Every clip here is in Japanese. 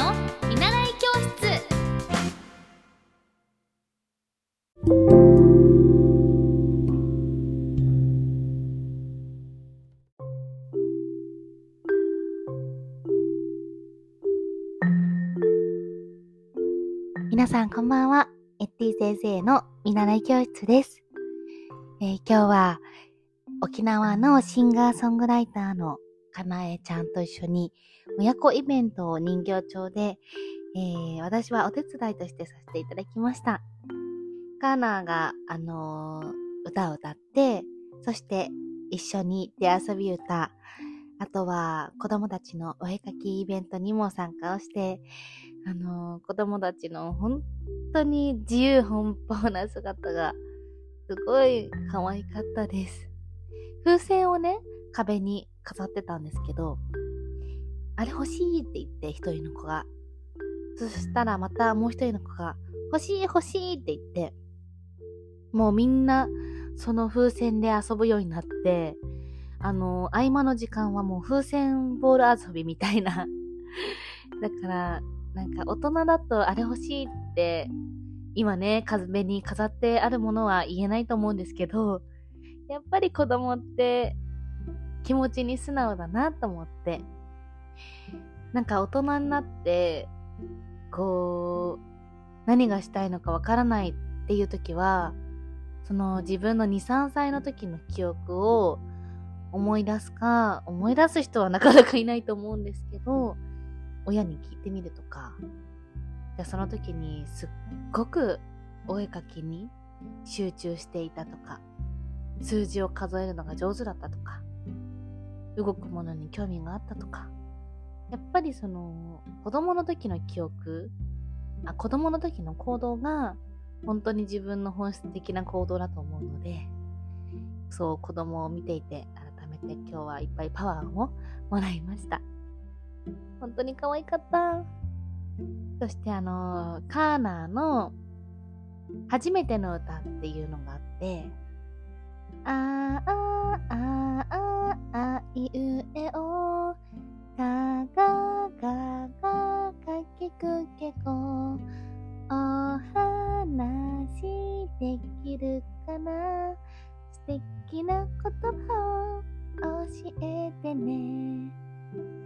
の見習い教室皆さんこんばんは。エッティ先生の見習い教室です。えー今日は沖縄のシンガーソングライターのかなえちゃんと一緒に親子イベントを人形町で、えー私はお手伝いとしてさせていただきました。カーナーが、あのー歌を歌って、そして一緒に手遊び歌、あとは子供たちのお絵かきイベントにも参加をして、あのー子供たちの本当に自由奔放な姿がすごい可愛かったです。風船をね、壁に飾ってたんですけど、あれ欲しいって言って一人の子が。そしたらまたもう一人の子が、欲しい欲しいって言って、もうみんなその風船で遊ぶようになって、あの合間の時間はもう風船ボール遊びみたいな。だから、なんか大人だとあれ欲しいって、今ね、壁に飾ってあるものは言えないと思うんですけど、やっぱり子供って気持ちに素直だなと思って。なんか大人になって、こう、何がしたいのかわからないっていう時は、その自分の2、3歳の時の記憶を思い出すか、思い出す人はなかなかいないと思うんですけど、親に聞いてみるとか、じゃその時にすっごくお絵かきに集中していたとか、数字を数えるのが上手だったとか、動くものに興味があったとか、やっぱりその子供の時の記憶、あ子供の時の行動が本当に自分の本質的な行動だと思うので、そう子供を見ていて改めて今日はいっぱいパワーをもらいました。本当に可愛かった。そしてあのカーナーの初めての歌っていうのがあって、あーあーあー素敵な言葉を教えてね。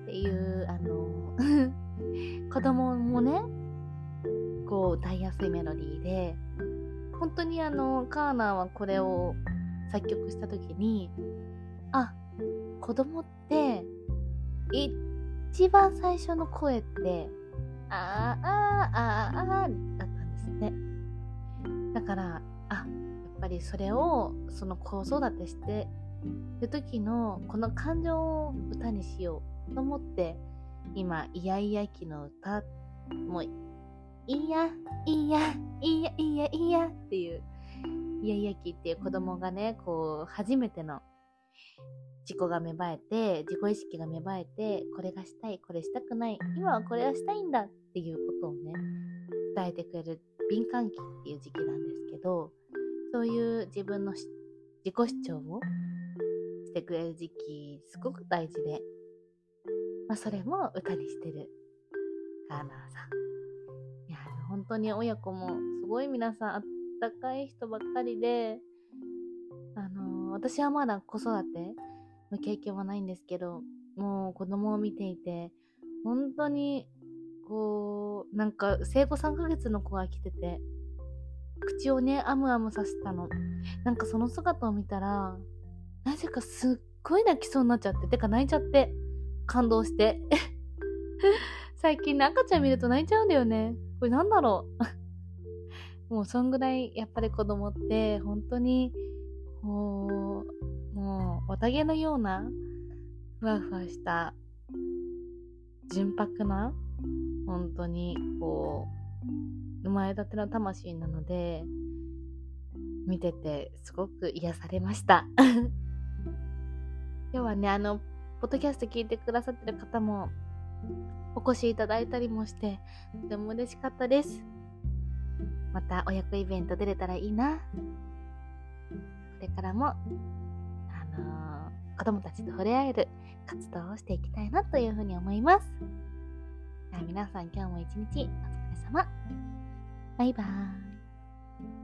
っていうあの 子供もねこう歌いやすいメロディーで本当にあのカーナーはこれを作曲した時にあ子供って一番最初の声ってあーあーあーあーだったんですねだからりそれをその子育てしてる時のこの感情を歌にしようと思って今イヤイヤ期の歌もういやいやいやいやいやっていうイヤイヤ期っていう子供がねこう初めての自己が芽生えて自己意識が芽生えてこれがしたいこれしたくない今はこれはしたいんだっていうことをね伝えてくれる敏感期っていう時期なんですけどそういう自分の自己主張をしてくれる時期すごく大事で、まあ、それも歌にしてるカーナーさ。んいや本当に親子もすごい皆さんあったかい人ばっかりであの私はまだ子育ての経験はないんですけどもう子供を見ていて本当にこうなんか生後3ヶ月の子が来てて口をねあむあむさせたの。なんかその姿を見たらなぜかすっごい泣きそうになっちゃっててか泣いちゃって感動して。最近ね赤ちゃん見ると泣いちゃうんだよね。これなんだろう。もうそんぐらいやっぱり子供って本当にこうもう綿毛のようなふわふわした純白な本当にこう生まれたての魂なので見ててすごく癒されました。今日はねあのポッドキャスト聞いてくださってる方もお越しいただいたりもしてとても嬉しかったです。また親子イベント出れたらいいな。これからもあのー子供たちと触れ合える活動をしていきたいなというふうに思います。では皆さん今日も一日お疲れ様。バイバーイ。